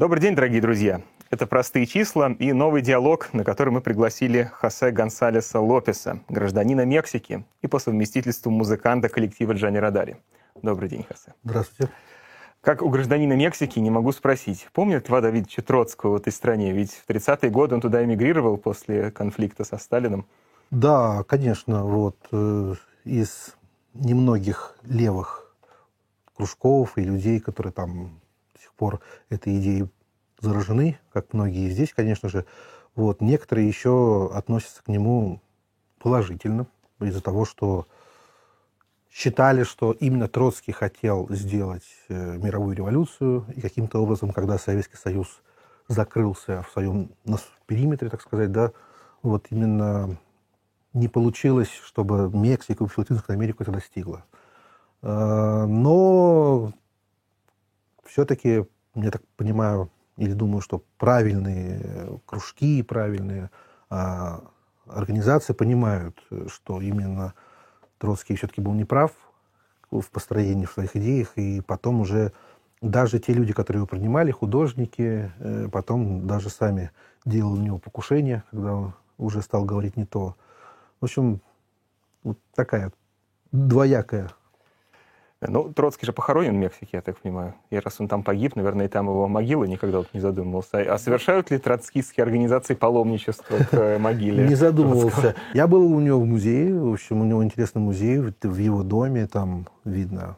Добрый день, дорогие друзья. Это «Простые числа» и новый диалог, на который мы пригласили Хосе Гонсалеса Лопеса, гражданина Мексики и по совместительству музыканта коллектива Джани Радари. Добрый день, Хосе. Здравствуйте. Как у гражданина Мексики не могу спросить, помнит Льва Давидовича Троцкого в этой стране? Ведь в 30-е годы он туда эмигрировал после конфликта со Сталином. Да, конечно. Вот э, из немногих левых кружков и людей, которые там пор этой идеей заражены, как многие здесь, конечно же, вот, некоторые еще относятся к нему положительно из-за того, что считали, что именно Троцкий хотел сделать э, мировую революцию, и каким-то образом, когда Советский Союз закрылся в своем периметре, так сказать, да, вот именно не получилось, чтобы Мексика и Латинскую Америку это достигла. Э, но все-таки, я так понимаю, или думаю, что правильные кружки, правильные а, организации понимают, что именно Троцкий все-таки был неправ в построении в своих идеях, и потом уже даже те люди, которые его принимали, художники, э, потом даже сами делали у него покушение, когда он уже стал говорить не то. В общем, вот такая двоякая ну, Троцкий же похоронен в Мексике, я так понимаю. И раз он там погиб, наверное, и там его могила никогда вот не задумывался. А совершают ли троцкистские организации паломничество к э, могиле? Не задумывался. Я был у него в музее, в общем, у него интересный музей в его доме, там видно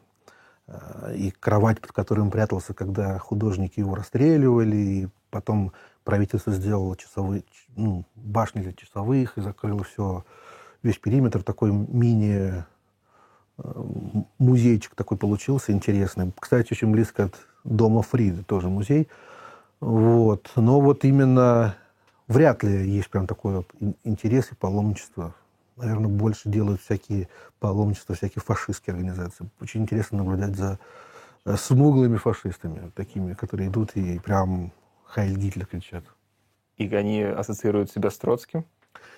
э, и кровать, под которой он прятался, когда художники его расстреливали, и потом правительство сделало часовые, ну, башни для часовых и закрыло все, весь периметр такой мини музейчик такой получился интересный. Кстати, очень близко от дома Фриды, тоже музей. Вот. Но вот именно вряд ли есть прям такой интерес и паломничество. Наверное, больше делают всякие паломничества, всякие фашистские организации. Очень интересно наблюдать за э, смуглыми фашистами, такими, которые идут и прям «Хайль Гитлер» кричат. И они ассоциируют себя с Троцким?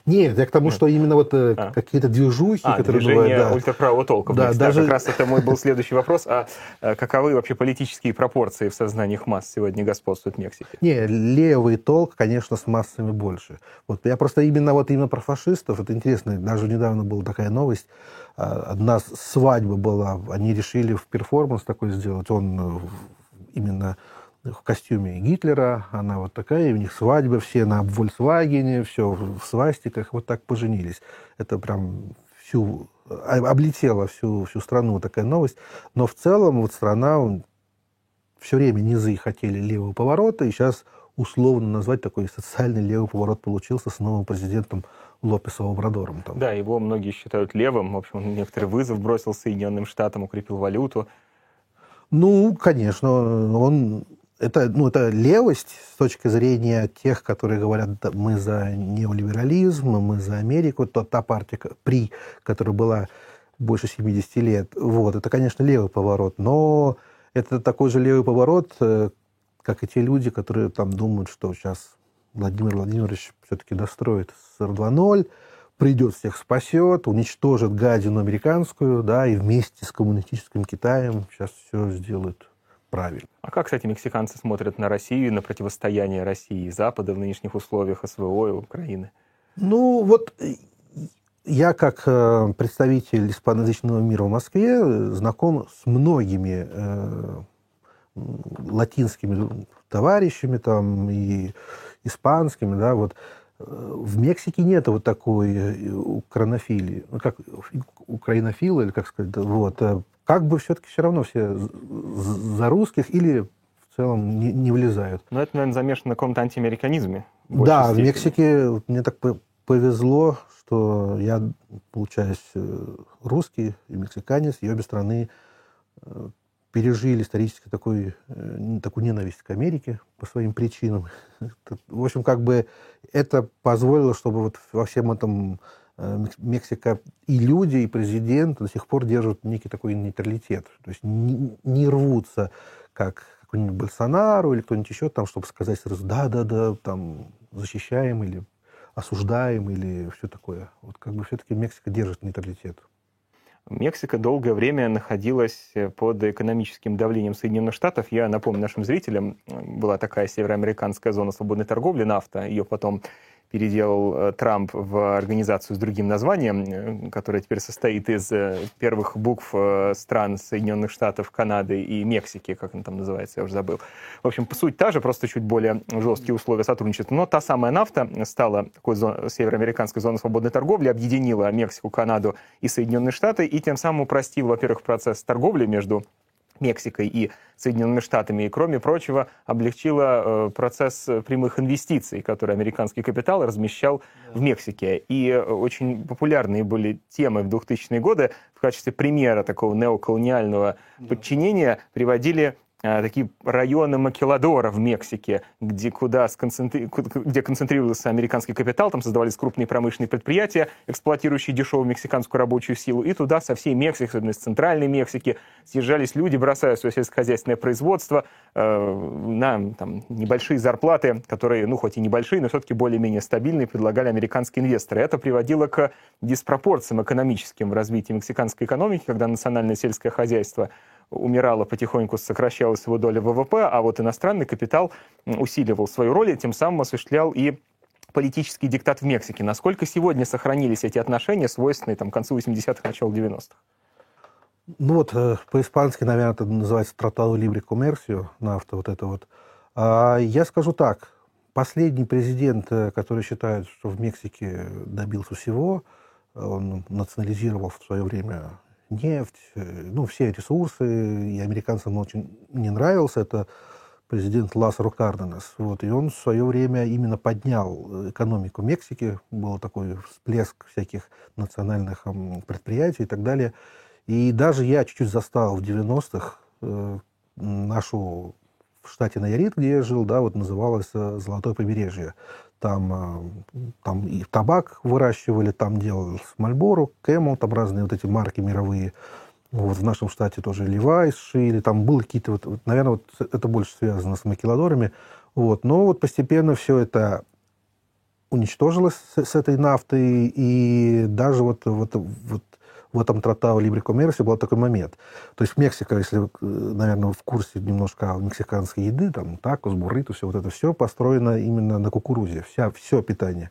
Нет, я к тому, что именно вот э, а. какие-то движухи, а, которые движение бывают... Да. ультраправого толка. Да, даже... Как раз это мой был следующий вопрос. А, а каковы вообще политические пропорции в сознаниях масс сегодня господствуют в Мексике? Не, левый толк, конечно, с массами больше. Вот я просто именно вот именно про фашистов, это интересно, даже недавно была такая новость, а, одна свадьба была, они решили в перформанс такой сделать, он э, именно в костюме Гитлера, она вот такая, и у них свадьба, все на Volkswagen, все в свастиках, вот так поженились. Это прям всю, а, облетела всю, всю страну такая новость. Но в целом вот страна, все время низы хотели левого поворота, и сейчас условно назвать такой социальный левый поворот получился с новым президентом Лопесом Обрадором. Там. Да, его многие считают левым. В общем, он некоторый вызов бросил Соединенным Штатам, укрепил валюту. Ну, конечно, он это, ну, это левость с точки зрения тех, которые говорят, мы за неолиберализм, мы за Америку, то, та партия ПРИ, которая была больше 70 лет, вот, это, конечно, левый поворот, но это такой же левый поворот, э, как и те люди, которые там думают, что сейчас Владимир Владимирович все-таки достроит СССР 2.0, придет, всех спасет, уничтожит гадину американскую, да, и вместе с коммунистическим Китаем сейчас все сделают правильно. А как, кстати, мексиканцы смотрят на Россию, на противостояние России и Запада в нынешних условиях СВО и Украины? Ну, вот э, я как э, представитель испаноязычного мира в Москве э, знаком с многими э, латинскими товарищами там и испанскими, да, вот в Мексике нет вот такой украинофилии, ну, как украинофилы, или как сказать, вот, как бы все-таки все равно все за русских или в целом не, не влезают. Но это, наверное, замешано на каком-то антиамериканизме. Да, степени. в Мексике мне так повезло, что я, получаюсь, э, русский и мексиканец, и обе страны э, пережили исторически такой, э, такую ненависть к Америке по своим причинам. В общем, как бы это позволило, чтобы вот во всем этом Э, Мексика и люди, и президент до сих пор держат некий такой нейтралитет. То есть не, не рвутся, как какой-нибудь Болсонару или кто-нибудь еще, там, чтобы сказать сразу, да-да-да, там, защищаем или осуждаем или все такое. Вот как бы все-таки Мексика держит нейтралитет. Мексика долгое время находилась под экономическим давлением Соединенных Штатов. Я напомню нашим зрителям, была такая североамериканская зона свободной торговли, нафта. Ее потом переделал э, Трамп в организацию с другим названием, э, которая теперь состоит из э, первых букв стран Соединенных Штатов, Канады и Мексики, как она там называется, я уже забыл. В общем, суть та же, просто чуть более жесткие условия сотрудничества. Но та самая нафта стала такой зон, североамериканской зоной свободной торговли, объединила Мексику, Канаду и Соединенные Штаты, и тем самым упростила, во-первых, процесс торговли между Мексикой и Соединенными Штатами, и, кроме прочего, облегчила э, процесс прямых инвестиций, который американский капитал размещал да. в Мексике. И э, очень популярные были темы в 2000-е годы в качестве примера такого неоколониального да. подчинения приводили такие районы Макеладора в Мексике, где, куда сконцентри... где концентрировался американский капитал, там создавались крупные промышленные предприятия, эксплуатирующие дешевую мексиканскую рабочую силу, и туда со всей Мексики, особенно из центральной Мексики, съезжались люди, бросая свое сельскохозяйственное производство э, на там, небольшие зарплаты, которые, ну, хоть и небольшие, но все-таки более-менее стабильные, предлагали американские инвесторы. Это приводило к диспропорциям экономическим в развитии мексиканской экономики, когда национальное сельское хозяйство умирала потихоньку, сокращалась его доля ВВП, а вот иностранный капитал усиливал свою роль и тем самым осуществлял и политический диктат в Мексике. Насколько сегодня сохранились эти отношения, свойственные там, к концу 80-х, началу 90-х? Ну вот, э, по-испански, наверное, это называется «Тратado Libre Comercio», нафта, вот это вот. А я скажу так, последний президент, э, который считает, что в Мексике добился всего, он национализировал в свое время нефть, э, ну, все ресурсы, и американцам очень не нравился, это президент Лазаро Карденес. Вот, и он в свое время именно поднял экономику Мексики, был такой всплеск всяких национальных предприятий и так далее. И даже я чуть-чуть застал в 90-х э, нашу в штате Найрит, где я жил, да, вот называлось э, «Золотое побережье» там, э, там и табак выращивали, там делали Мальбору, Кэмл, там разные вот эти марки мировые. Вот в нашем штате тоже Левайс шили, там были какие-то, вот, вот, наверное, вот это больше связано с макеладорами. Вот. Но вот постепенно все это уничтожилось с, с этой нафтой, и даже вот, вот, вот в этом Тратау Либре Коммерсе был такой момент. То есть Мексика, если, э, наверное, в курсе немножко мексиканской еды, там такос, буррито, все вот это все построено именно на кукурузе, вся, все питание.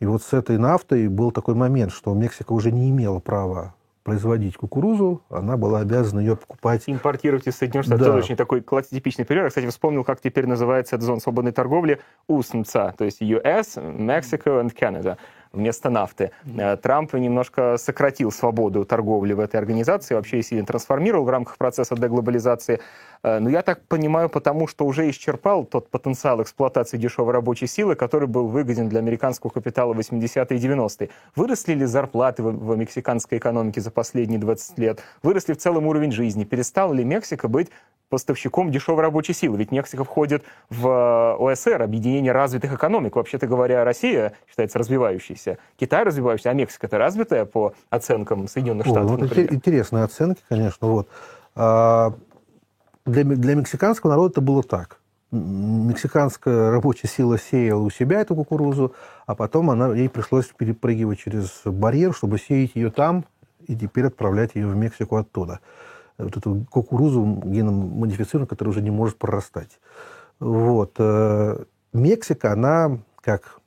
И вот с этой нафтой был такой момент, что Мексика уже не имела права производить кукурузу, она была обязана ее покупать. Импортировать из Соединенных Штатов. Да. Это очень такой типичный пример. Я, кстати, вспомнил, как теперь называется эта зона свободной торговли УСМЦА, то есть US, Mexico and Canada вместо нафты. Mm-hmm. Трамп немножко сократил свободу торговли в этой организации, вообще сильно трансформировал в рамках процесса деглобализации. Э, но я так понимаю, потому что уже исчерпал тот потенциал эксплуатации дешевой рабочей силы, который был выгоден для американского капитала в 80-е и 90-е. Выросли ли зарплаты в, в мексиканской экономике за последние 20 лет? Выросли в целом уровень жизни? Перестала ли Мексика быть поставщиком дешевой рабочей силы. Ведь Мексика входит в э, ОСР, объединение развитых экономик. Вообще-то говоря, Россия считается развивающейся, Китай развивающийся, а Мексика-то развитая по оценкам Соединенных Штатов, вот например. Интересные оценки, конечно. Вот. А, для, для мексиканского народа это было так. Мексиканская рабочая сила сеяла у себя эту кукурузу, а потом она, ей пришлось перепрыгивать через барьер, чтобы сеять ее там и теперь отправлять ее в Мексику оттуда вот эту кукурузу геном модифицированную, которая уже не может прорастать. Вот. Э, Мексика, она как,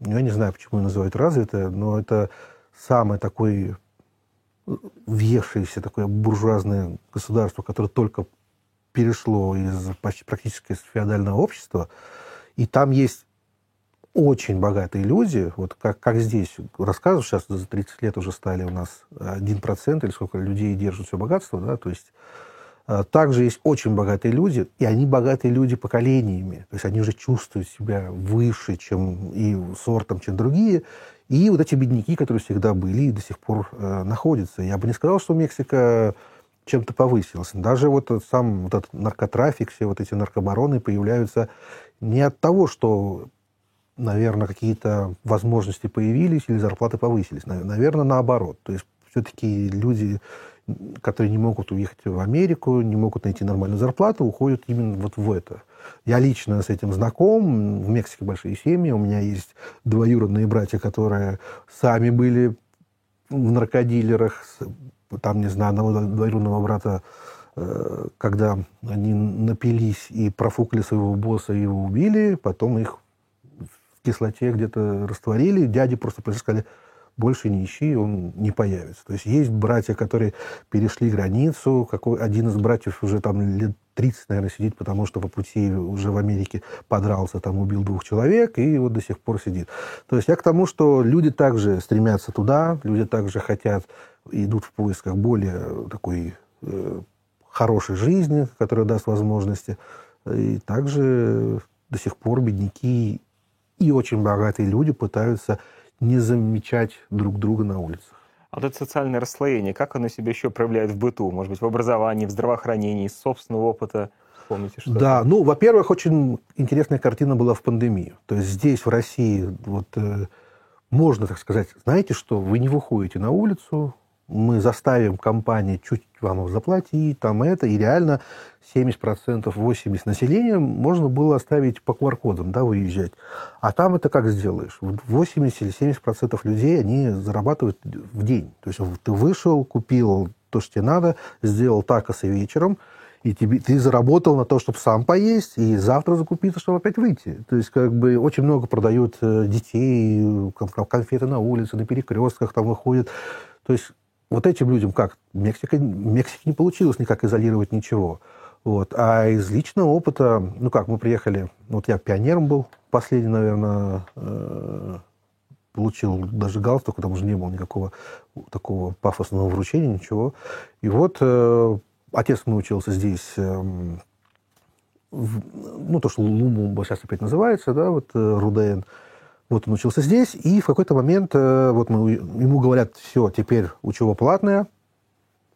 ну, я не знаю, почему ее называют развитая, но это самое такое въевшееся такое буржуазное государство, которое только перешло из почти практически из феодального общества, и там есть очень богатые люди, вот как, как здесь рассказывают, сейчас за 30 лет уже стали у нас 1% или сколько людей держат все богатство, да, то есть а, также есть очень богатые люди, и они богатые люди поколениями. То есть они уже чувствуют себя выше, чем и сортом, чем другие. И вот эти бедняки, которые всегда были и до сих пор э, находятся. Я бы не сказал, что Мексика чем-то повысилась. Даже вот сам вот этот наркотрафик, все вот эти наркобароны появляются не от того, что наверное, какие-то возможности появились или зарплаты повысились. Наверное, наоборот. То есть все-таки люди, которые не могут уехать в Америку, не могут найти нормальную зарплату, уходят именно вот в это. Я лично с этим знаком. В Мексике большие семьи. У меня есть двоюродные братья, которые сами были в наркодилерах, там, не знаю, одного двоюродного брата, э, когда они напились и профукали своего босса и его убили, потом их кислоте где-то растворили, дяди просто пришли сказали, больше не ищи, он не появится. То есть есть братья, которые перешли границу, какой, один из братьев уже там лет 30, наверное, сидит, потому что по пути уже в Америке подрался, там убил двух человек, и вот до сих пор сидит. То есть я к тому, что люди также стремятся туда, люди также хотят, идут в поисках более такой э, хорошей жизни, которая даст возможности. И также до сих пор бедняки и очень богатые люди пытаются не замечать друг друга на улицах. А вот это социальное расслоение, как оно себя еще проявляет в быту? Может быть, в образовании, в здравоохранении, из собственного опыта? Помните, что Да, ну, во-первых, очень интересная картина была в пандемию. То есть здесь, в России, вот э, можно, так сказать, знаете что, вы не выходите на улицу, мы заставим компании чуть вам заплатить, там это, и реально 70%, 80% населения можно было оставить по QR-кодам, да, выезжать. А там это как сделаешь? 80 или 70% людей, они зарабатывают в день. То есть ты вышел, купил то, что тебе надо, сделал такосы вечером, и тебе, ты заработал на то, чтобы сам поесть, и завтра закупиться, чтобы опять выйти. То есть, как бы, очень много продают э, детей, конфеты на улице, на перекрестках там выходят. То есть, вот этим людям как? Мексика, Мексике не получилось никак изолировать ничего. Вот. А из личного опыта, ну как, мы приехали, вот я пионером был, последний, наверное, э, получил даже галстук, потому что не было никакого такого пафосного вручения, ничего. И вот э, отец научился здесь, э, ну, то, что Луму сейчас опять называется, да, вот э, вот он учился здесь, и в какой-то момент э, вот мы, ему говорят, все, теперь учеба платная,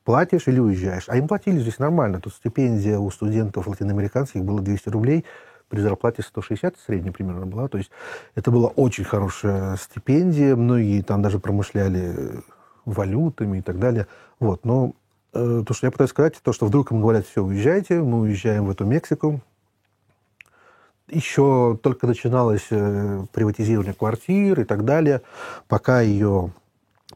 платишь или уезжаешь. А им платили здесь нормально. Тут стипендия у студентов латиноамериканских была 200 рублей, при зарплате 160 средняя примерно была. То есть это была очень хорошая стипендия. Многие там даже промышляли валютами и так далее. Вот. Но э, то, что я пытаюсь сказать, то, что вдруг им говорят, все, уезжайте, мы уезжаем в эту Мексику, еще только начиналось э, приватизирование квартир и так далее, пока ее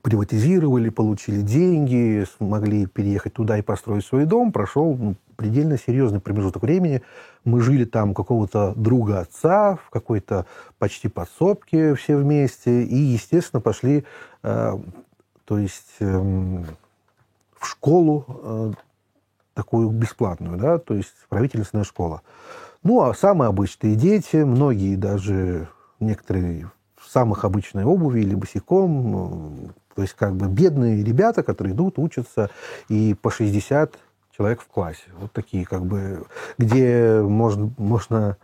приватизировали, получили деньги, смогли переехать туда и построить свой дом, прошел ну, предельно серьезный промежуток времени. Мы жили там какого-то друга отца, в какой-то почти подсобке все вместе, и, естественно, пошли, э, то есть, э, в школу э, такую бесплатную, да, то есть правительственная школа. Ну, а самые обычные дети, многие даже некоторые в самых обычной обуви или босиком, ну, то есть как бы бедные ребята, которые идут, учатся, и по 60 человек в классе. Вот такие как бы, где можно, можно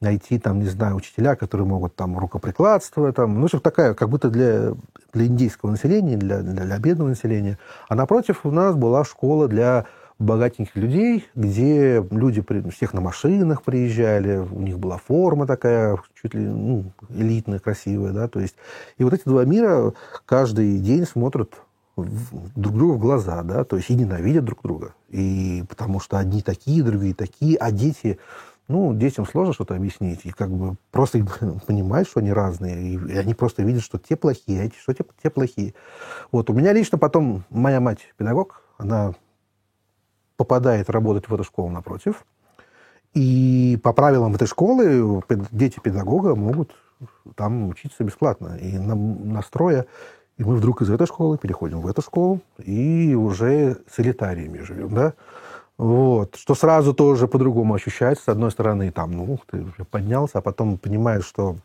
найти там, не знаю, учителя, которые могут там рукоприкладство, там, ну, что такая, как будто для, для индийского населения, для, для, для бедного населения. А напротив у нас была школа для богатеньких людей, где люди всех на машинах приезжали, у них была форма такая, чуть ли ну, элитная, красивая, да, то есть. И вот эти два мира каждый день смотрят друг друга в глаза, да, то есть и ненавидят друг друга. И потому что одни такие, другие такие, а дети, ну, детям сложно что-то объяснить, и как бы просто понимают, что они разные, и они просто видят, что те плохие, а эти, что те, те плохие. Вот, у меня лично потом, моя мать педагог, она попадает работать в эту школу напротив. И по правилам этой школы дети педагога могут там учиться бесплатно. И на, настроя и мы вдруг из этой школы переходим в эту школу и уже с элитариями живем, да? Вот. Что сразу тоже по-другому ощущается. С одной стороны, там, ну, ты уже поднялся, а потом понимаешь, что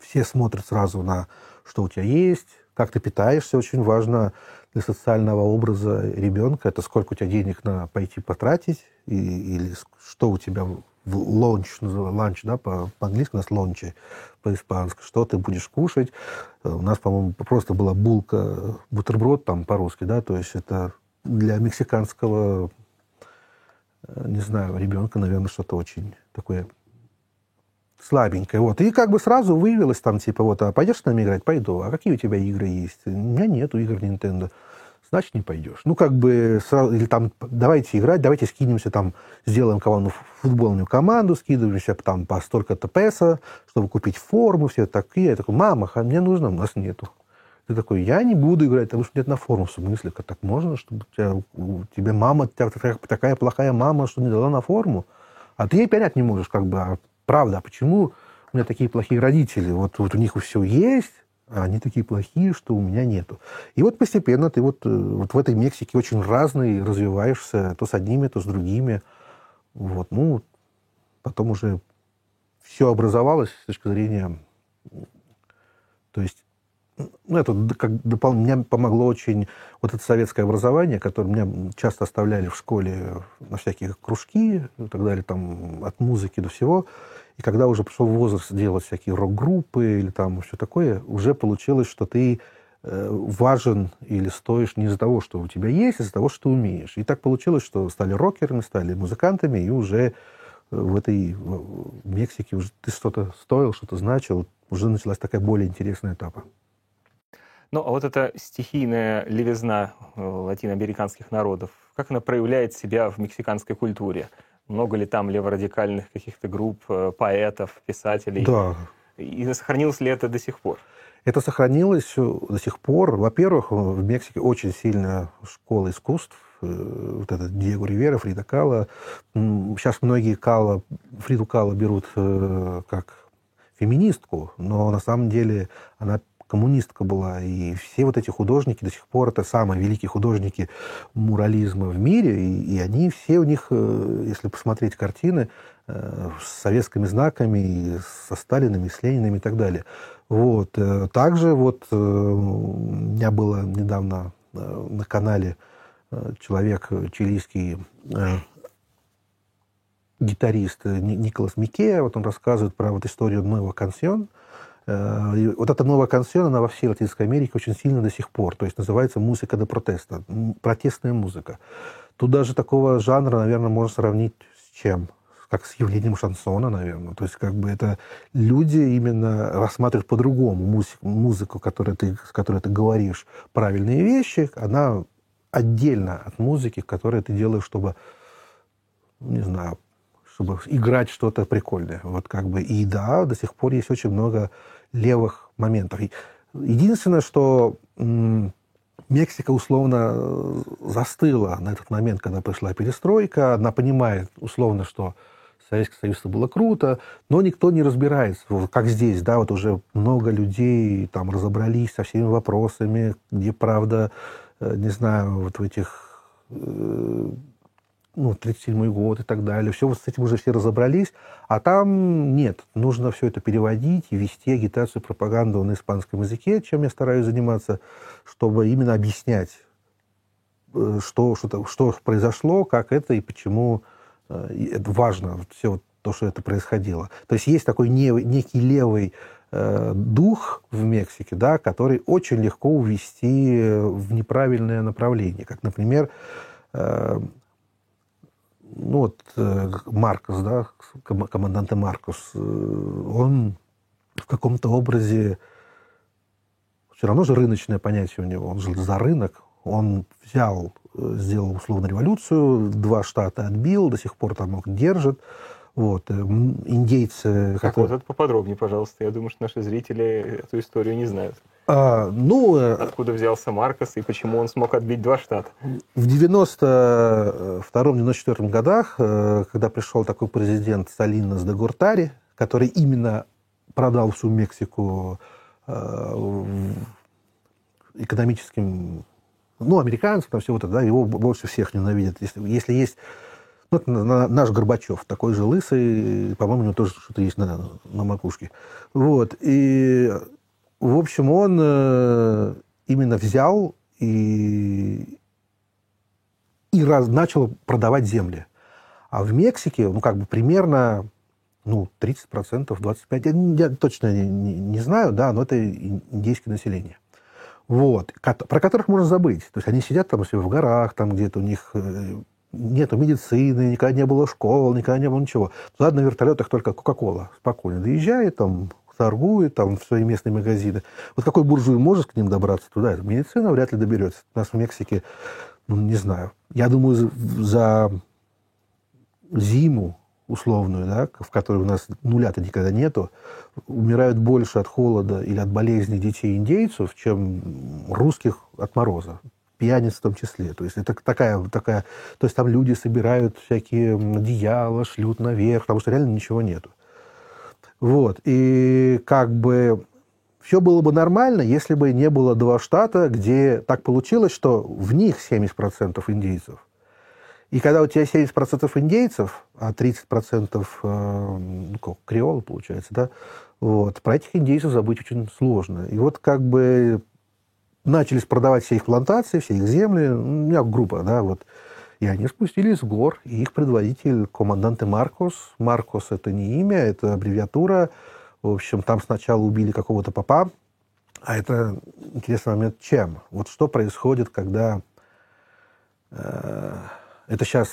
все смотрят сразу на что у тебя есть, как ты питаешься, очень важно для социального образа ребенка. Это сколько у тебя денег на пойти потратить, и, или что у тебя в lonche, ланч, да, по, по-английски у нас lonche, по-испански, что ты будешь кушать. У нас, по-моему, просто была булка, бутерброд там по-русски, да, то есть это для мексиканского, не знаю, ребенка, наверное, что-то очень такое слабенькая. Вот. И как бы сразу выявилось там, типа, вот, а пойдешь с нами играть? Пойду. А какие у тебя игры есть? У меня нету игр Nintendo. Значит, не пойдешь. Ну, как бы, сразу, или там, давайте играть, давайте скинемся там, сделаем кого-нибудь футбольную команду, скидываемся там по столько-то песа, чтобы купить форму, все такие. Я такой, мама, а мне нужно, у нас нету. Ты такой, я не буду играть, потому что нет на форму. В смысле, как так можно, чтобы тебя, у тебя мама, у тебя такая, такая плохая мама, что не дала на форму? А ты ей понять не можешь, как бы, а правда, а почему у меня такие плохие родители? Вот, вот у них все есть, а они такие плохие, что у меня нету. И вот постепенно ты вот, э, вот в этой Мексике очень разный развиваешься, то с одними, то с другими. Вот, ну, потом уже все образовалось с точки зрения... То есть ну, это как допол... мне помогло очень вот это советское образование, которое меня часто оставляли в школе на всякие кружки и так далее, там, от музыки до всего. И когда уже пришел возраст делать всякие рок-группы или там все такое, уже получилось, что ты э, важен или стоишь не из-за того, что у тебя есть, а из-за того, что ты умеешь. И так получилось, что стали рокерами, стали музыкантами, и уже в этой Мексике уже ты что-то стоил, что-то значил, уже началась такая более интересная этапа. Ну, а вот эта стихийная левизна э, латиноамериканских народов, как она проявляет себя в мексиканской культуре? Много ли там леворадикальных каких-то групп, э, поэтов, писателей? Да. И сохранилось ли это до сих пор? Это сохранилось до сих пор. Во-первых, в Мексике очень сильная школа искусств. Э, вот этот Диего Ривера, Фрида Кала. Сейчас многие Кала, Фриду Кала берут как феминистку, но на самом деле она коммунистка была, и все вот эти художники до сих пор это самые великие художники мурализма в мире, и, и они все у них, э, если посмотреть картины, э, с советскими знаками, со Сталинами, с Лениными и так далее. Вот. Э, также вот у меня было недавно на канале человек чилийский, гитарист Николас Микея, вот он рассказывает про вот историю Нового Консьон, и вот эта новая канцион, она во всей Латинской Америке очень сильно до сих пор. То есть называется музыка до протеста, протестная музыка. Тут даже такого жанра, наверное, можно сравнить с чем? Как с явлением шансона, наверное. То есть как бы это люди именно рассматривают по-другому музыку, музыку которую ты, с которой ты говоришь правильные вещи, она отдельно от музыки, которую ты делаешь, чтобы, не знаю, чтобы играть что-то прикольное. Вот как бы и да, до сих пор есть очень много левых моментов. Единственное, что Мексика условно э, застыла на этот момент, когда пришла перестройка. Она понимает условно, что Советский Союз было круто, но никто не разбирается, как здесь, да, вот уже много людей там разобрались со всеми вопросами, где правда, э, не знаю, вот в этих э, ну, 37 год и так далее. Все вот с этим уже все разобрались. А там нет. Нужно все это переводить и вести агитацию, пропаганду на испанском языке, чем я стараюсь заниматься, чтобы именно объяснять, э, что, что, что произошло, как это и почему э, это важно, все вот то, что это происходило. То есть есть такой не, некий левый э, дух в Мексике, да, который очень легко увести в неправильное направление. Как, например, ну вот э, Маркус, да, командант Маркус, э, он в каком-то образе, все равно же рыночное понятие у него, он же за рынок, он взял, э, сделал условно революцию, два штата отбил, до сих пор там их держит, вот, индейцы... Которые... вот, это поподробнее, пожалуйста. Я думаю, что наши зрители эту историю не знают. А, ну, э, Откуда взялся Маркос и почему он смог отбить два штата? В 92-94 годах, э, когда пришел такой президент Салинос де Гуртари, который именно продал всю Мексику э, экономическим, ну, американцам, там всего тогда, его больше всех ненавидят. Если, если есть ну, наш Горбачев, такой же лысый, по-моему, у него тоже что-то есть на, на макушке. Вот. И в общем, он э, именно взял и, и раз, начал продавать земли. А в Мексике, ну, как бы примерно ну, 30%, 25%, я, я точно не, не, знаю, да, но это индейское население. Вот, про которых можно забыть. То есть они сидят там себе в горах, там где-то у них э, нет медицины, никогда не было школ, никогда не было ничего. Туда на вертолетах только Кока-Кола спокойно доезжает, там торгует, там, в свои местные магазины. Вот какой буржуй может к ним добраться туда? Медицина вряд ли доберется. У нас в Мексике, ну, не знаю. Я думаю, за зиму условную, да, в которой у нас нуля-то никогда нету, умирают больше от холода или от болезней детей индейцев, чем русских от мороза пьяниц в том числе. То есть это такая, такая... То есть там люди собирают всякие одеяла, шлют наверх, потому что реально ничего нету. Вот. И как бы все было бы нормально, если бы не было два штата, где так получилось, что в них 70% индейцев. И когда у тебя 70% индейцев, а 30% э, ну, креол, получается, да, вот, про этих индейцев забыть очень сложно. И вот как бы начались продавать все их плантации, все их земли, у меня группа, да, вот, и они спустились в гор, и их предводитель, командант Маркос. Маркос – это не имя, это аббревиатура. В общем, там сначала убили какого-то папа, а это интересный момент, чем? Вот что происходит, когда... Э, это сейчас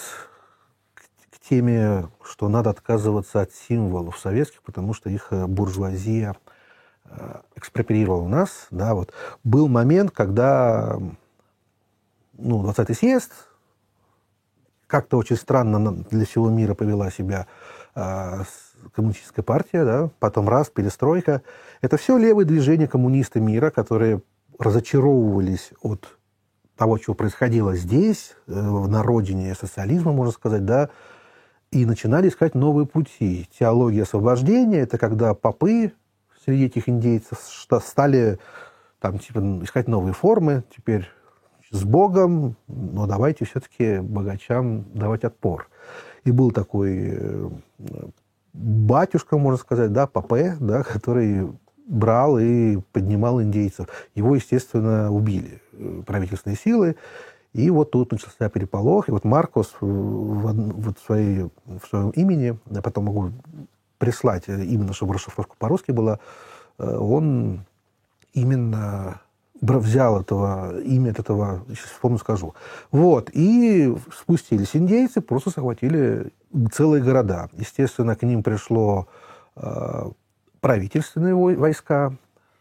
к, теме, что надо отказываться от символов советских, потому что их э, буржуазия Э, экспроприировал нас, да, вот, был момент, когда ну, 20-й съезд как-то очень странно для всего мира повела себя э, коммунистическая партия, да, потом раз, перестройка. Это все левые движения коммунисты мира, которые разочаровывались от того, что происходило здесь, э, на родине социализма, можно сказать, да, и начинали искать новые пути. Теология освобождения – это когда попы среди этих индейцев, стали там, типа, искать новые формы, теперь с Богом, но давайте все-таки богачам давать отпор. И был такой э, батюшка, можно сказать, да, Папе, да, который брал и поднимал индейцев. Его, естественно, убили э, правительственные силы. И вот тут начался переполох. И вот Маркос в, в, в, своей, в своем имени, я потом могу прислать, э, именно чтобы расшифровка по-русски была, э, он именно взял этого, имя этого, сейчас вспомню, скажу. Вот, и спустились индейцы, просто захватили целые города. Естественно, к ним пришло э, правительственные войска,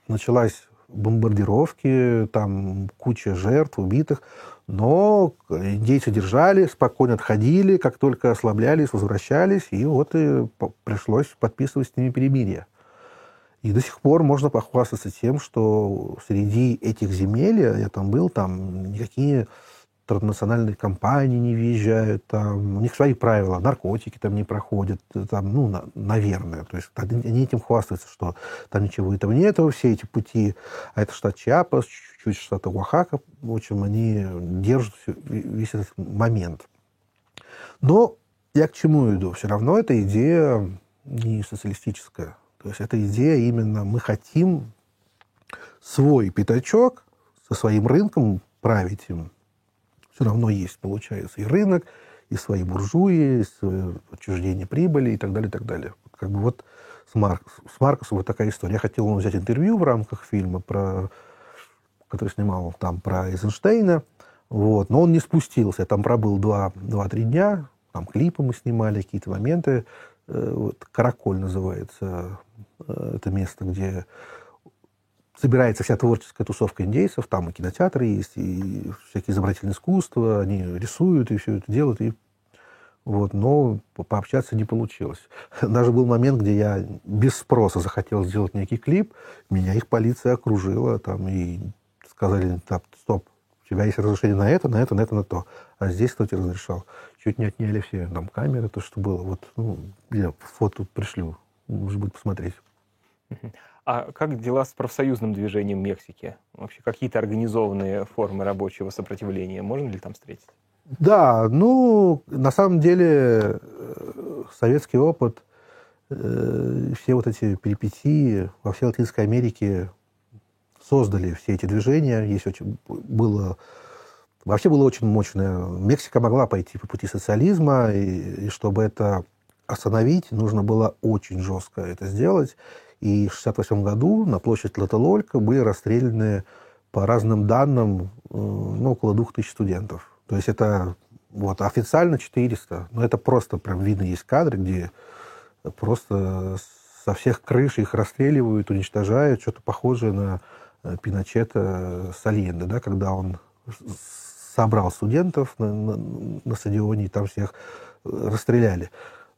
началась бомбардировки, там куча жертв, убитых. Но индейцы держали, спокойно отходили, как только ослаблялись, возвращались, и вот и пришлось подписывать с ними перемирие. И до сих пор можно похвастаться тем, что среди этих земель, я там был, там никакие транснациональные компании не въезжают, там, у них свои правила, наркотики там не проходят, там, ну, на, наверное. То есть они этим хвастаются, что там ничего этого нет, все эти пути, а это штат Чиапас, чуть-чуть штат Оахака, в общем, они держат весь этот момент. Но я к чему иду? Все равно эта идея не социалистическая. То есть эта идея именно мы хотим свой пятачок со своим рынком править им, все равно есть, получается, и рынок, и свои буржуи, и свое отчуждение прибыли и так далее, и так далее. Как бы вот с, Марк, с Маркосом вот такая история. Я хотел ему взять интервью в рамках фильма, про, который снимал там про Эйзенштейна, вот, но он не спустился. Я там пробыл 2-3 дня, там клипы мы снимали, какие-то моменты. Э, вот, Караколь называется э, это место, где собирается вся творческая тусовка индейцев, там и кинотеатры есть, и всякие изобразительные искусства, они рисуют и все это делают, и вот, но пообщаться не получилось. Даже был момент, где я без спроса захотел сделать некий клип, меня их полиция окружила, там, и сказали, стоп, тебя есть разрешение на это, на это, на это, на то. А здесь кто тебе разрешал? Чуть не отняли все там камеры, то, что было. Вот, ну, я фото пришлю, может быть, посмотреть. А как дела с профсоюзным движением Мексики? Вообще какие-то организованные формы рабочего сопротивления можно ли там встретить? Да, ну, на самом деле, э, советский опыт, э, все вот эти перипетии во всей Латинской Америке создали все эти движения. Есть очень, было, вообще было очень мощное. Мексика могла пойти по пути социализма, и, и чтобы это остановить, нужно было очень жестко это сделать. И в 1968 году на площадь Тлателолька были расстреляны, по разным данным, э, ну, около 2000 студентов. То есть это вот, официально 400, но это просто прям видно есть кадры, где просто со всех крыш их расстреливают, уничтожают, что-то похожее на Пиночета с Альенде, да, когда он собрал студентов на, на, на стадионе и там всех э, расстреляли.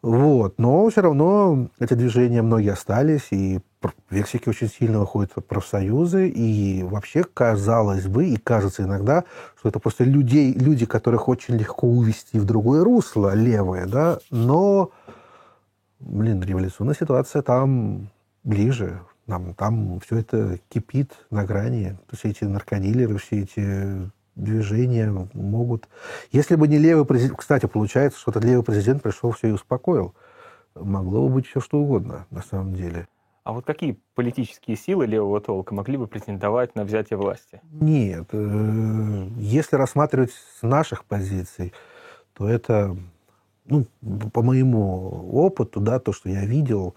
Вот. Но все равно эти движения многие остались, и в Мексике очень сильно выходят профсоюзы, и вообще казалось бы, и кажется иногда, что это просто людей, люди, которых очень легко увести в другое русло, левое, да, но, блин, революционная ситуация там ближе, там, там все это кипит на грани, все эти наркодилеры, все эти движения могут... Если бы не левый президент... Кстати, получается, что этот левый президент пришел, все и успокоил. Могло бы быть все что угодно, на самом деле. А вот какие политические силы левого толка могли бы претендовать на взятие власти? Нет. Э, если рассматривать с наших позиций, то это, ну, по моему опыту, да, то, что я видел,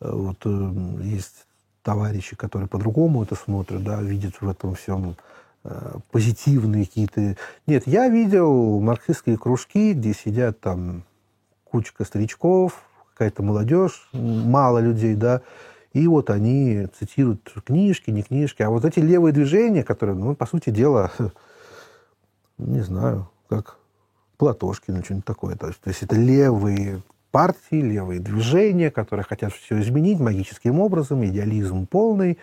э, вот э, есть товарищи, которые по-другому это смотрят, да, видят в этом всем позитивные какие-то... Нет, я видел марксистские кружки, где сидят там кучка старичков, какая-то молодежь, мало людей, да, и вот они цитируют книжки, не книжки. А вот эти левые движения, которые, ну, по сути дела, не знаю, как Платошкин или что-нибудь такое. То есть, то есть это левые партии, левые движения, которые хотят все изменить магическим образом, идеализм полный.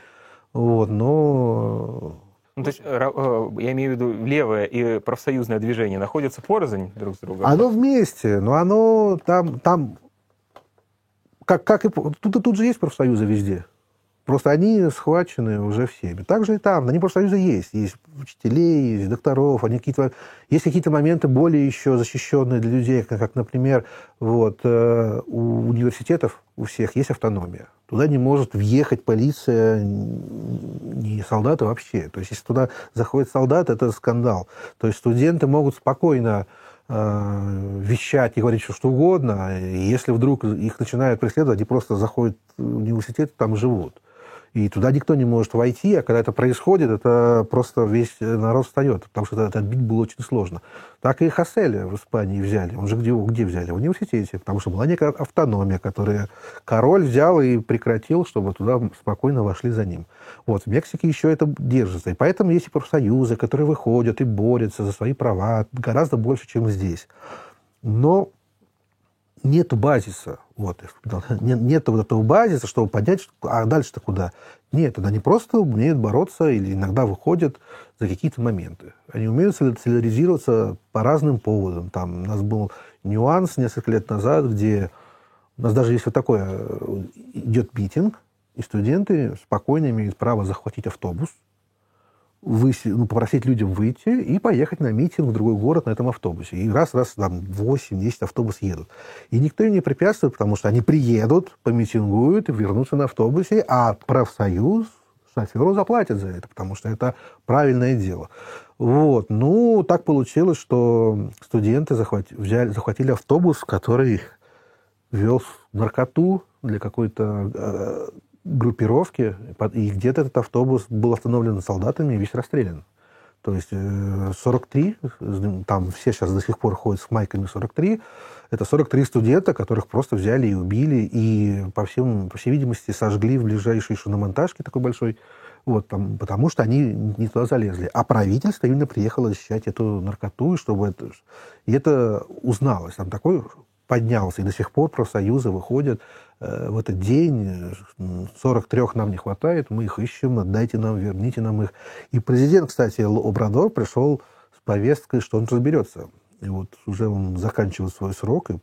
Вот, но ну, то есть, э, я имею в виду, левое и профсоюзное движение находятся порознь друг с другом? Оно вместе, но оно там, там как, как и... Тут, тут же есть профсоюзы везде. Просто они схвачены уже всеми. Так же и там. Они профсоюзы есть. Есть учителей, есть докторов. Они какие-то, есть какие-то моменты более еще защищенные для людей, как, как например, вот, э, у университетов у всех есть автономия. Туда не может въехать полиция, не солдаты вообще. То есть, если туда заходит солдат, это скандал. То есть, студенты могут спокойно Э, вещать и говорить что угодно. И если вдруг их начинают преследовать, они просто заходят в университет, там живут и туда никто не может войти, а когда это происходит, это просто весь народ встает, потому что это отбить было очень сложно. Так и Хаселя в Испании взяли. Он же где, где взяли? В университете, потому что была некая автономия, которую король взял и прекратил, чтобы туда спокойно вошли за ним. Вот, в Мексике еще это держится. И поэтому есть и профсоюзы, которые выходят и борются за свои права гораздо больше, чем здесь. Но нет базиса. Вот, нет, вот этого базиса, чтобы понять, а дальше-то куда. Нет, они просто умеют бороться или иногда выходят за какие-то моменты. Они умеют солидаризироваться по разным поводам. Там у нас был нюанс несколько лет назад, где у нас даже есть вот такое, э, идет митинг, и студенты спокойно имеют право захватить автобус, выси, ну, попросить людям выйти и поехать на митинг в другой город на этом автобусе. И раз-раз там 8-10 автобус едут. И никто им не препятствует, потому что они приедут, помитингуют вернутся на автобусе, а профсоюз шоферу заплатит за это, потому что это правильное дело. Вот. Ну, так получилось, что студенты захватили, взяли, захватили автобус, который вез наркоту для какой-то э, группировки, и где-то этот автобус был остановлен солдатами и весь расстрелян. То есть 43, э, там все сейчас до сих пор ходят с майками 43, это 43 студента, которых просто взяли и убили, и, по, всем, по всей видимости, сожгли в ближайшей шиномонтажке такой большой, вот, там, потому что они не туда залезли. А правительство именно приехало защищать эту наркоту, чтобы это... И это узналось. Там такой поднялся, и до сих пор профсоюзы выходят в этот день, 43 нам не хватает, мы их ищем, отдайте нам, верните нам их. И президент, кстати, Обрадор пришел с повесткой, что он разберется. И вот уже он заканчивает свой срок, и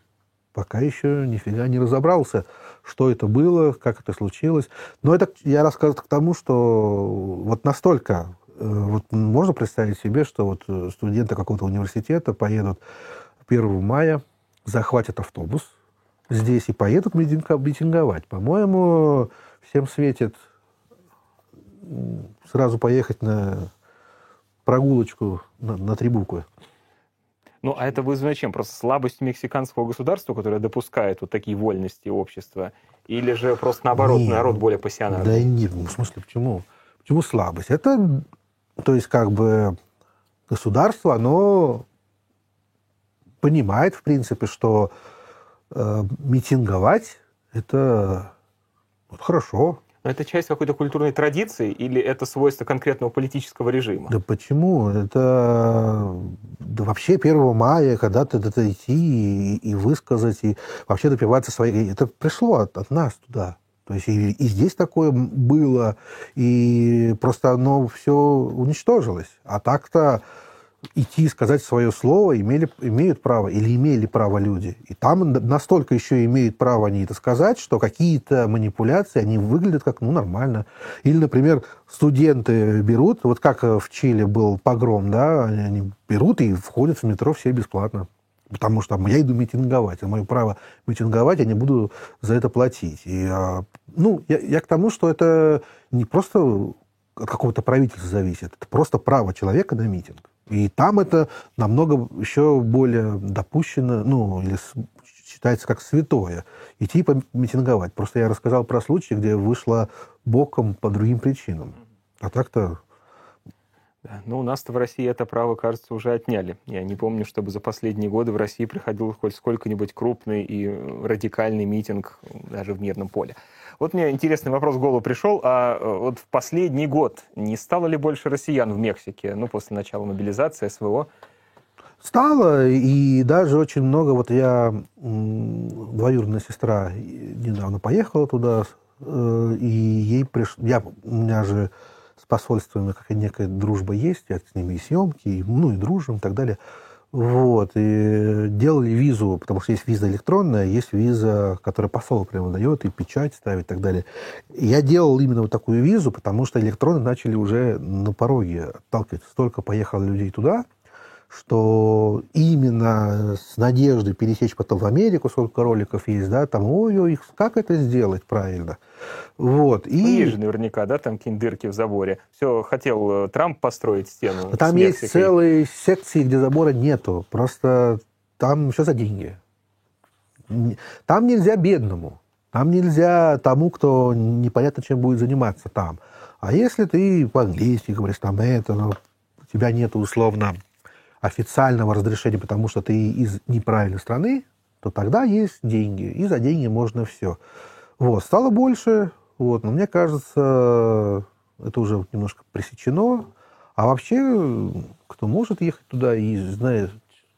пока еще нифига не разобрался, что это было, как это случилось. Но это я рассказываю к тому, что вот настолько, э, вот можно представить себе, что вот студенты какого-то университета поедут 1 мая, захватят автобус, здесь и поедут митинговать. По-моему, всем светит сразу поехать на прогулочку на, на три буквы. Ну, а это вызвано чем? Просто слабость мексиканского государства, которое допускает вот такие вольности общества? Или же просто наоборот, нет, народ более пассионарный? Да нет, в смысле, почему? Почему слабость? Это, то есть, как бы, государство, оно понимает, в принципе, что митинговать это вот хорошо. Но это часть какой-то культурной традиции или это свойство конкретного политического режима? Да почему? Это да вообще 1 мая, когда ты это идти и, и высказать, и вообще добиваться своей... Это пришло от, от нас туда. То есть и, и здесь такое было, и просто оно все уничтожилось. А так-то идти и сказать свое слово имели, имеют право или имели право люди. И там настолько еще имеют право они это сказать, что какие-то манипуляции, они выглядят как, ну, нормально. Или, например, студенты берут, вот как в Чили был погром, да, они берут и входят в метро все бесплатно. Потому что я иду митинговать, это мое право митинговать, я не буду за это платить. И, а, ну, я, я к тому, что это не просто от какого-то правительства зависит, это просто право человека на митинг. И там это намного еще более допущено, ну, или считается как святое, идти митинговать. Просто я рассказал про случай, где вышло боком по другим причинам. А так-то да. Но у нас-то в России это право, кажется, уже отняли. Я не помню, чтобы за последние годы в России приходил хоть сколько-нибудь крупный и радикальный митинг даже в мирном поле. Вот мне интересный вопрос в голову пришел. А э, вот в последний год не стало ли больше россиян в Мексике, ну, после начала мобилизации, СВО? Стало, и даже очень много. Вот я, двоюродная сестра, недавно поехала туда, э, и ей пришло... Я, у меня же с посольствами какая некая дружба есть, я с ними и съемки, и, ну, и дружим, и так далее. Вот, и делали визу, потому что есть виза электронная, есть виза, которая посол прямо дает, и печать ставит, и так далее. я делал именно вот такую визу, потому что электроны начали уже на пороге отталкивать. Столько поехало людей туда, что именно с надеждой пересечь потом в Америку, сколько роликов есть, да, там, ой-ой, как это сделать правильно. Вот. И... Ну, есть же наверняка, да, там какие-нибудь дырки в заборе. Все, хотел э, Трамп построить стену. Там есть целые секции, где забора нету. Просто там все за деньги. Там нельзя бедному. Там нельзя тому, кто непонятно чем будет заниматься там. А если ты по-английски говоришь, там это, но у тебя нет условно официального разрешения, потому что ты из неправильной страны, то тогда есть деньги, и за деньги можно все. Вот, стало больше, вот, но мне кажется, это уже немножко пресечено. А вообще, кто может ехать туда и знает,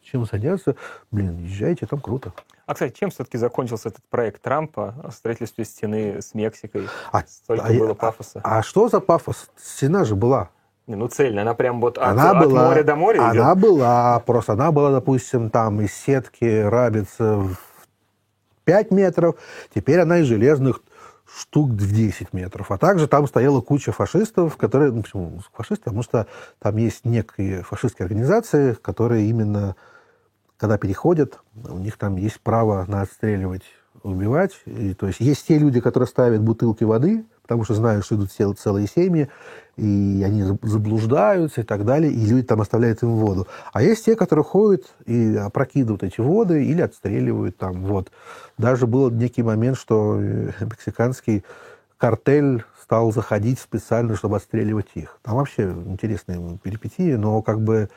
чем заняться, блин, езжайте, там круто. А, кстати, чем все-таки закончился этот проект Трампа о строительстве стены с Мексикой? А, Столько а, было пафоса. А, а что за пафос? Стена же была. Не, ну цельная, она прям вот от, она от была, моря до моря Она идет? была, просто она была, допустим, там из сетки рабица в 5 метров, теперь она из железных штук в 10 метров. А также там стояла куча фашистов, которые... Ну, почему фашисты? Потому что там есть некие фашистские организации, которые именно, когда переходят, у них там есть право на отстреливать, убивать. И, то есть есть те люди, которые ставят бутылки воды, потому что знают, что идут целые семьи, и они заблуждаются и так далее, и люди там оставляют им воду. А есть те, которые ходят и опрокидывают эти воды или отстреливают там. Вот. Даже был некий момент, что э, мексиканский картель стал заходить специально, чтобы отстреливать их. Там вообще интересные перипетии, но как бы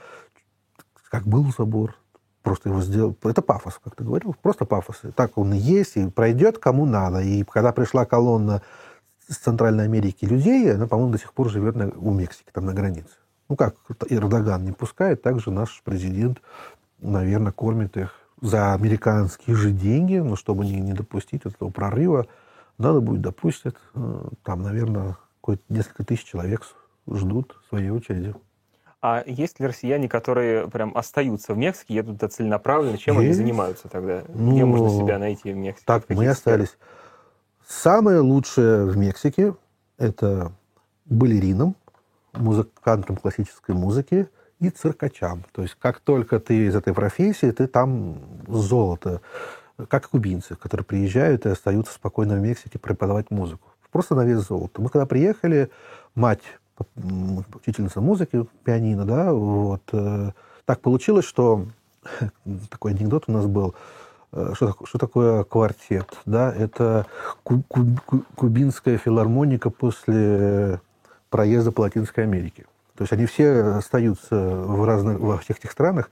как был забор, просто его сделал. Это пафос, как ты говорил, просто пафос. Так он и есть, и пройдет кому надо. И когда пришла колонна с Центральной Америки людей, она, по-моему, до сих пор живет на, у Мексики, там на границе. Ну как Эрдоган не пускает, так же наш президент, наверное, кормит их за американские же деньги, но чтобы не, не допустить этого прорыва, надо будет допустить. Э, там, наверное, несколько тысяч человек ждут своей очереди. А есть ли россияне, которые прям остаются в Мексике, едут туда целенаправленно? Чем есть. они занимаются тогда? Ну, Где можно себя найти в Мексике? Так, мы остались. Самое лучшее в Мексике – это балеринам, музыкантам классической музыки и циркачам. То есть как только ты из этой профессии, ты там золото. Как кубинцы, которые приезжают и остаются спокойно в Мексике преподавать музыку. Просто на вес золота. Мы когда приехали, мать учительница музыки, пианино, да, вот, э, так получилось, что такой анекдот у нас был – что, что такое квартет? Да? Это ку- ку- кубинская филармоника после проезда по Латинской Америке. То есть они все остаются в разных, во всех этих странах.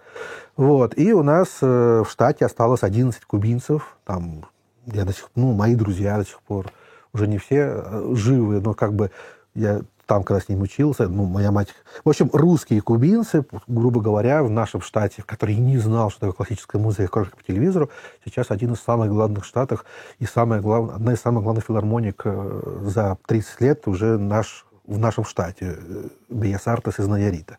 Вот. И у нас э, в штате осталось 11 кубинцев. Там, я до сих, ну, мои друзья до сих пор уже не все э, живы, но как бы я там, когда с ним учился, ну, моя мать... В общем, русские кубинцы, грубо говоря, в нашем штате, который не знал, что такое классическая музыка, кроме по телевизору, сейчас один из самых главных штатов и самая глав... одна из самых главных филармоник э, за 30 лет уже наш... в нашем штате, э, Биасартес из Наярита.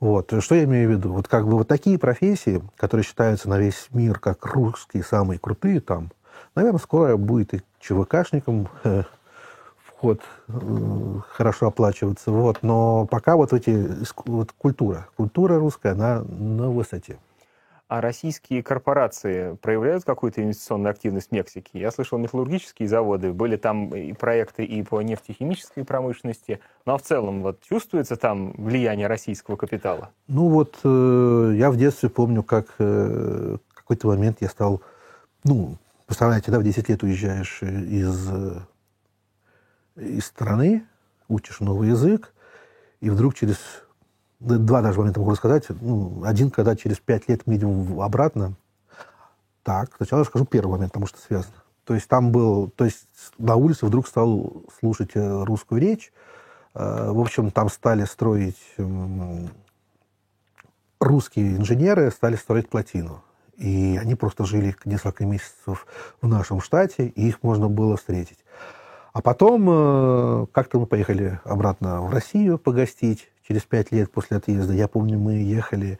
Вот. Что я имею в виду? Вот как бы вот такие профессии, которые считаются на весь мир как русские самые крутые там, наверное, скоро будет и ЧВКшником э, вход э, хорошо оплачиваться. Вот. Но пока вот эти вот культура, культура русская, она на высоте. А российские корпорации проявляют какую-то инвестиционную активность в Мексике? Я слышал, металлургические заводы, были там и проекты и по нефтехимической промышленности, но в целом вот чувствуется там влияние российского капитала? Ну вот э, я в детстве помню, как э, какой-то момент я стал, ну, представляете, да, в 10 лет уезжаешь из э, из страны, учишь новый язык, и вдруг через два даже момента могу рассказать. Ну, один, когда через пять лет мы идем обратно. Так, сначала я скажу первый момент, потому что связано. То есть там был, то есть на улице вдруг стал слушать э, русскую речь. Э, в общем, там стали строить русские инженеры, стали строить плотину. И они просто жили несколько месяцев в нашем штате, и их можно было встретить. А потом э, как-то мы поехали обратно в Россию погостить через пять лет после отъезда. Я помню, мы ехали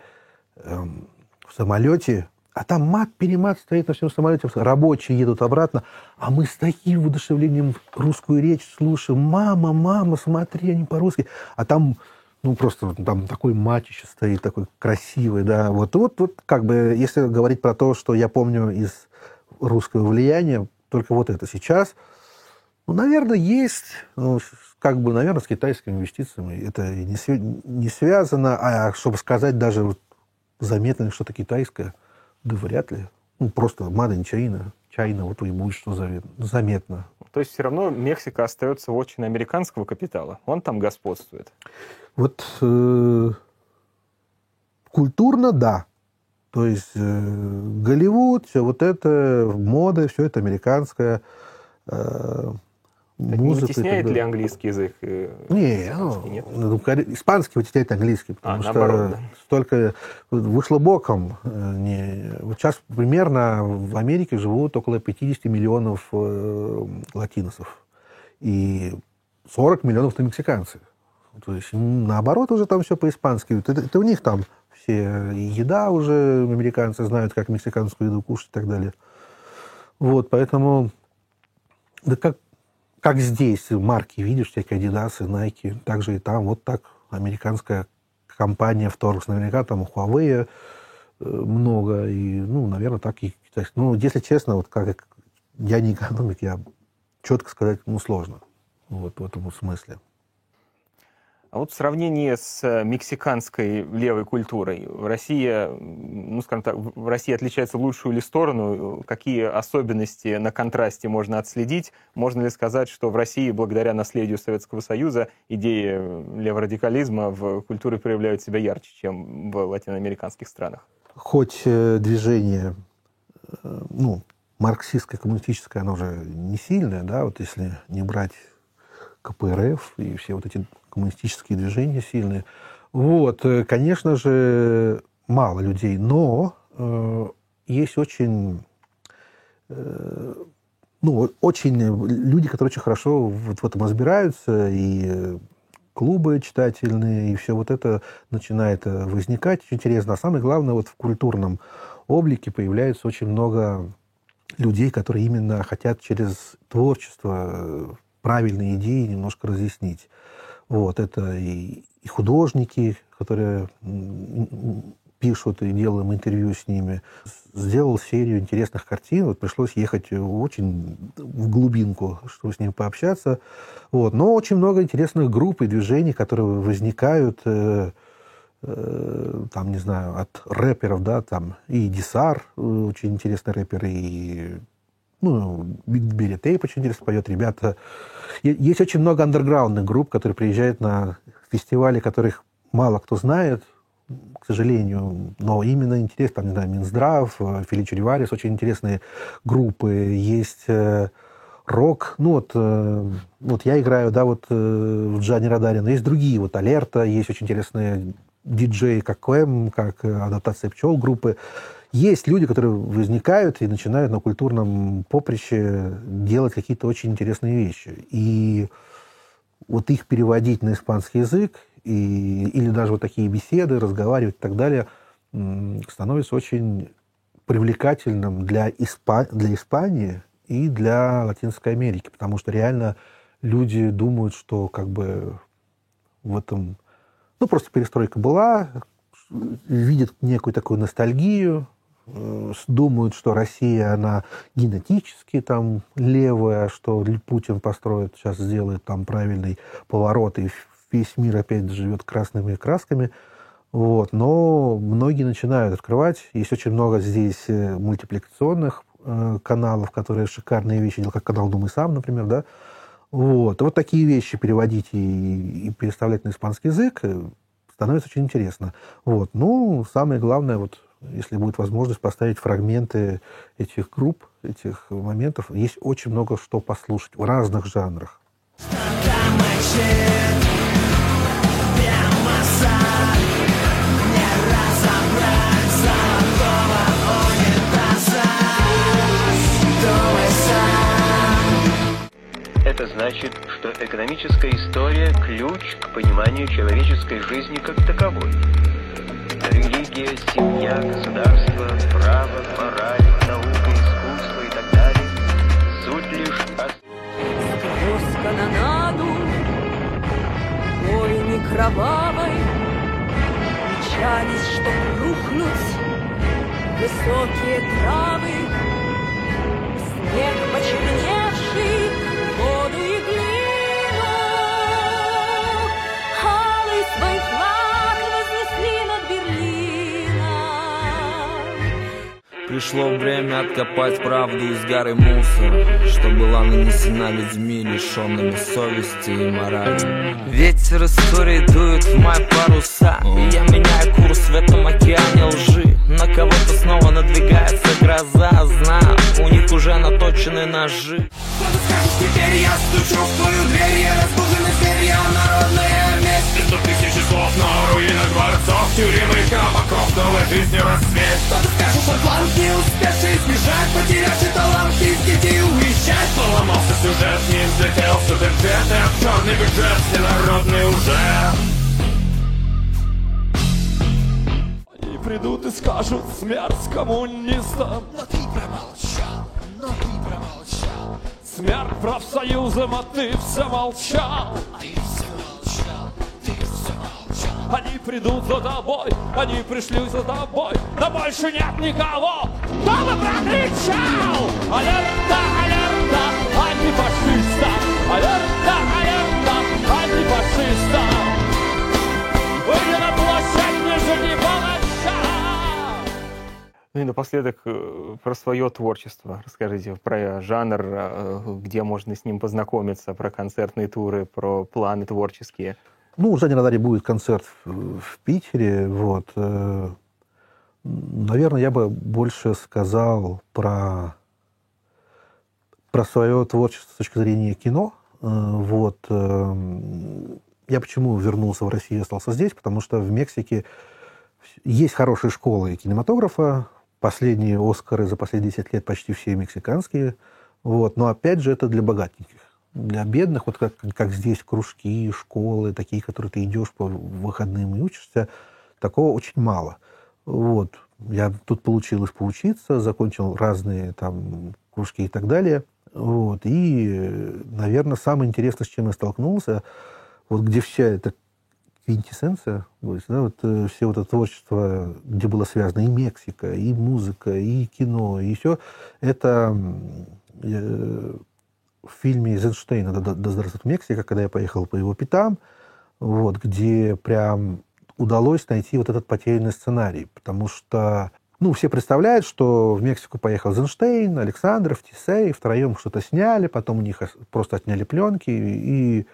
эм, в самолете, а там мат-перемат стоит на всем самолете. Рабочие едут обратно, а мы с таким воодушевлением русскую речь слушаем. Мама, мама, смотри, они по-русски. А там ну, просто там такой матч стоит, такой красивый, да. Вот, вот, вот, как бы, если говорить про то, что я помню из русского влияния, только вот это сейчас – ну, наверное, есть. Ну, как бы, наверное, с китайскими инвестициями это не, не связано. А чтобы сказать даже вот, заметно что-то китайское, да вряд ли. Ну, просто made in China. China, вот и будет что заметно. То есть все равно Мексика остается очень американского капитала. Он там господствует. Вот э, культурно, да. То есть э, Голливуд, все вот это, мода, все это американское. Э, музыку. Не вытесняет ли английский язык? Э, не, ну, нет? Ну, испанский вытесняет английский, потому а, что наоборот, да. столько вышло боком. Э, не, вот сейчас примерно в Америке живут около 50 миллионов э, латиносов и 40 миллионов на мексиканцы. То есть наоборот уже там все по-испански. Это, это у них там все еда уже, американцы знают, как мексиканскую еду кушать и так далее. Вот, поэтому да как как здесь марки видишь, всякие Adidas, Nike, также и там, вот так американская компания вторглась. Наверняка там у Huawei э, много, и, ну, наверное, так и китайские. Ну, если честно, вот как я не экономик, я четко сказать, ну, сложно. Вот в этом смысле. А вот в сравнении с э, мексиканской левой культурой, Россия, ну, скажем так, в России отличается лучшую ли сторону? Какие особенности на контрасте можно отследить? Можно ли сказать, что в России, благодаря наследию Советского Союза, идеи леворадикализма в культуре проявляют себя ярче, чем в латиноамериканских странах? Хоть э, движение, э, ну, марксистское, коммунистическое, оно уже не сильное, да, вот если не брать КПРФ и все вот эти коммунистические движения сильные. Вот, э, конечно же, мало людей, но э, есть очень, э, ну, очень люди, которые очень хорошо вот в этом разбираются, и клубы читательные, и все вот это начинает э, возникать. Очень интересно. А самое главное, вот в культурном облике появляется очень много людей, которые именно хотят через творчество правильные идеи немножко разъяснить. Вот, это и, и художники, которые пишут и делаем интервью с ними. Сделал серию интересных картин. Вот пришлось ехать очень в глубинку, чтобы с ними пообщаться. Вот. Но очень много интересных групп и движений, которые возникают, э, э, там, не знаю, от рэперов, да, там и Дисар, э, очень интересный рэпер, и ну, Тейп очень интересно поет, ребята. Есть очень много андерграундных групп, которые приезжают на фестивали, которых мало кто знает, к сожалению, но именно интересно, там, не знаю, Минздрав, Феличи Риварис, очень интересные группы. Есть э, рок. Ну вот, э, вот я играю, да, вот э, в Джани Радаре, но есть другие, вот Алерта, есть очень интересные диджеи, как Клэм, как э, адаптация пчел группы. Есть люди, которые возникают и начинают на культурном поприще делать какие-то очень интересные вещи. И вот их переводить на испанский язык, и, или даже вот такие беседы, разговаривать и так далее, становится очень привлекательным для, Испа... для Испании и для Латинской Америки, потому что реально люди думают, что как бы в этом... Ну, просто перестройка была, видят некую такую ностальгию, думают, что Россия, она генетически там левая, что Путин построит, сейчас сделает там правильный поворот, и весь мир опять живет красными красками. Вот. Но многие начинают открывать. Есть очень много здесь э, мультипликационных э, каналов, которые шикарные вещи делают, как канал «Думай сам», например, да. Вот. вот такие вещи переводить и, и переставлять на испанский язык э, становится очень интересно. Вот. Ну, самое главное, вот, если будет возможность поставить фрагменты этих групп, этих моментов, есть очень много что послушать в разных жанрах. Это значит, что экономическая история – ключ к пониманию человеческой жизни как таковой. Религия, семья, государство, право, мораль, наука, искусство и так далее – суть лишь Сквозь канонаду бойни кровавой Мчались, чтоб рухнуть высокие травы Снег почерневший Пришло время откопать правду из горы мусора, что была нанесена людьми, лишенными совести и морали. Ветер истории дует в мои паруса, и я меняю курс в этом океане лжи. На кого-то снова надвигается гроза, знаю, у них уже наточены ножи. Что ты скажешь теперь, я стучу в твою дверь Я разбуженный зверь, я народная Сто тысячи слов на руинах дворцов Тюрем и кабаков, новой жизни рассвет. Что ты скажешь, атлант, не успевший сбежать Потерявший талант из детей уезжать. Поломался сюжет, не взлетел суперджет И черный бюджет всенародный уже. Придут и скажут смерть коммунистам Но ты промолчал, но ты промолчал. Смерть профсоюзам, а ты все молчал. Ты придут за тобой, они пришли за тобой. Да больше нет никого, кто бы прокричал? Алерта, алерта, антифашиста Алерта, алерта, антифашиста Выйди на площадь, не палача Ну и напоследок э, про свое творчество. Расскажите про жанр, э, где можно с ним познакомиться, про концертные туры, про планы творческие. Ну, у Жани Радари будет концерт в, в Питере. Вот. э, Наверное, я бы больше сказал про, про свое творчество с точки зрения кино. Э, Вот. э, Я почему вернулся в Россию и остался здесь? Потому что в Мексике есть хорошие школы кинематографа. Последние Оскары за последние 10 лет почти все мексиканские. Вот. Но опять же, это для богатеньких. Для бедных, вот как, как здесь кружки, школы, такие, которые ты идешь по выходным и учишься, такого очень мало. Вот. Я тут получилось поучиться, закончил разные там кружки и так далее. Вот. И, наверное, самое интересное, с чем я столкнулся, вот где вся эта квинтэссенция, да, вот, э, все вот это творчество, где было связано и Мексика, и музыка, и кино, и все, это э, в фильме Эйзенштейна «Да, здравствует Мексика», когда я поехал по его пятам, вот, где прям удалось найти вот этот потерянный сценарий, потому что ну, все представляют, что в Мексику поехал Эйзенштейн, Александров, Тисей, втроем что-то сняли, потом у них ос- просто отняли пленки, и,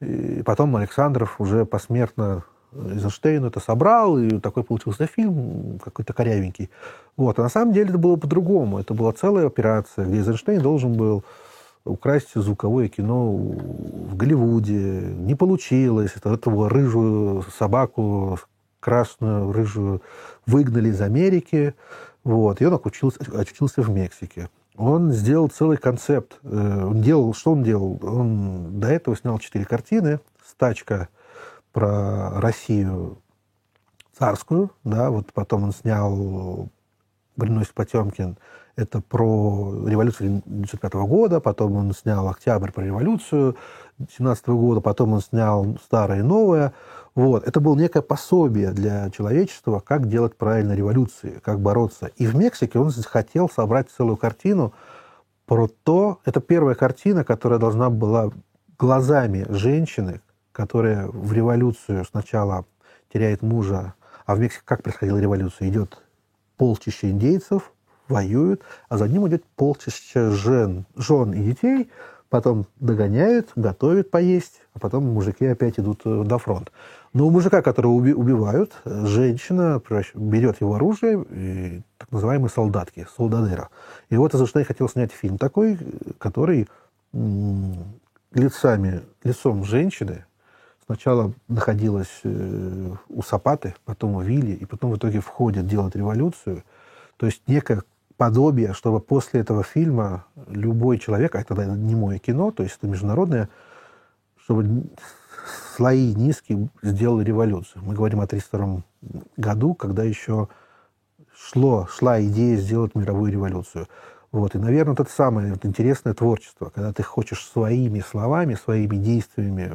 и потом Александров уже посмертно Эйзенштейн это собрал, и такой получился фильм какой-то корявенький. Вот. А на самом деле это было по-другому. Это была целая операция, где Эйзенштейн должен был украсть звуковое кино в Голливуде. Не получилось. Этого рыжую собаку, красную, рыжую, выгнали из Америки. Вот. И он очутился, очутился в Мексике. Он сделал целый концепт. Э, он делал, что он делал? Он до этого снял четыре картины. «Стачка» про Россию царскую, да, вот потом он снял «Броненосец Потемкин», это про революцию 1995 года, потом он снял «Октябрь» про революцию 17 года, потом он снял «Старое и новое». Вот. Это было некое пособие для человечества, как делать правильно революции, как бороться. И в Мексике он хотел собрать целую картину про то... Это первая картина, которая должна была глазами женщины, которая в революцию сначала теряет мужа, а в Мексике как происходила революция? Идет полчища индейцев, воюют, а за ним идет полчища жен, жен и детей, потом догоняют, готовят поесть, а потом мужики опять идут э, на фронт. Но у мужика, которого уби- убивают, женщина берет его оружие, и, так называемые солдатки, солдадера. И вот из-за что я хотел снять фильм такой, который лицами, лицом женщины сначала находилась э, у Сапаты, потом у Вилли, и потом в итоге входит делать революцию. То есть некое подобие, чтобы после этого фильма любой человек, а это не мое кино, то есть это международное, чтобы слои низкие сделали революцию. Мы говорим о 32 году, когда еще шло, шла идея сделать мировую революцию. Вот. И, наверное, это самое вот, интересное творчество, когда ты хочешь своими словами, своими действиями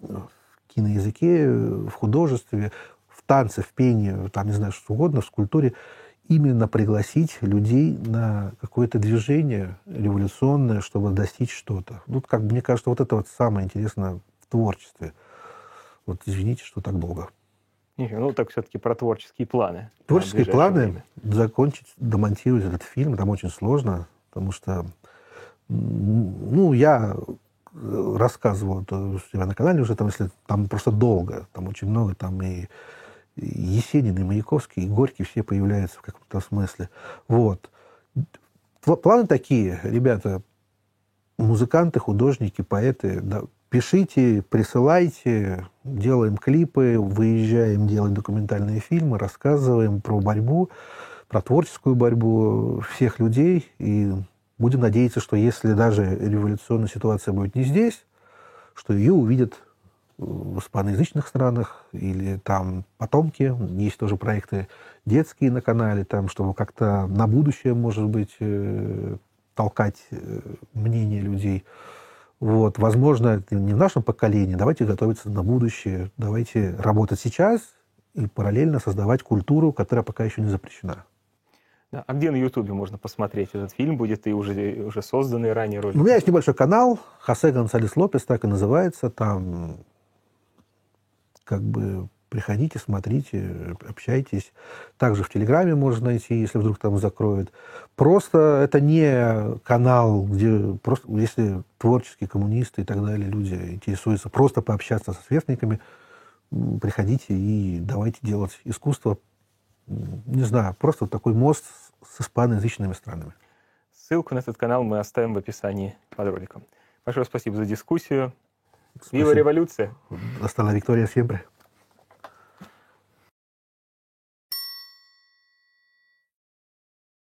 в киноязыке, в художестве, в танце, в пении, там, не знаю, что угодно, в скульптуре, именно пригласить людей на какое-то движение революционное, чтобы достичь что-то. Тут, как мне кажется, вот это вот самое интересное в творчестве. Вот извините, что так долго. Ну, так все-таки про творческие планы. Творческие планы время. закончить, домонтировать этот фильм, там очень сложно, потому что, ну, я рассказывал это у себя на канале уже, там, если там просто долго, там очень много, там и Есенин, и Маяковский, и Горький все появляются в каком-то смысле. Вот. Планы такие, ребята, музыканты, художники, поэты, да, пишите, присылайте, делаем клипы, выезжаем делать документальные фильмы, рассказываем про борьбу, про творческую борьбу всех людей. И будем надеяться, что если даже революционная ситуация будет не здесь, что ее увидят в испаноязычных странах или там потомки. Есть тоже проекты детские на канале, там, чтобы как-то на будущее, может быть, э, толкать э, мнение людей. Вот, возможно, не в нашем поколении. Давайте готовиться на будущее. Давайте работать сейчас и параллельно создавать культуру, которая пока еще не запрещена. Да. А где на Ютубе можно посмотреть этот фильм? Будет и уже, уже созданный ранее ролик? У меня есть небольшой канал, Хосе Гонсалес Лопес, так и называется. Там как бы приходите, смотрите, общайтесь. Также в Телеграме можно найти, если вдруг там закроют. Просто это не канал, где просто, если творческие коммунисты и так далее люди интересуются просто пообщаться со сверстниками, приходите и давайте делать искусство. Не знаю, просто такой мост с испаноязычными странами. Ссылку на этот канал мы оставим в описании под роликом. Большое спасибо за дискуссию. Viva революция! Hasta la victoria siempre.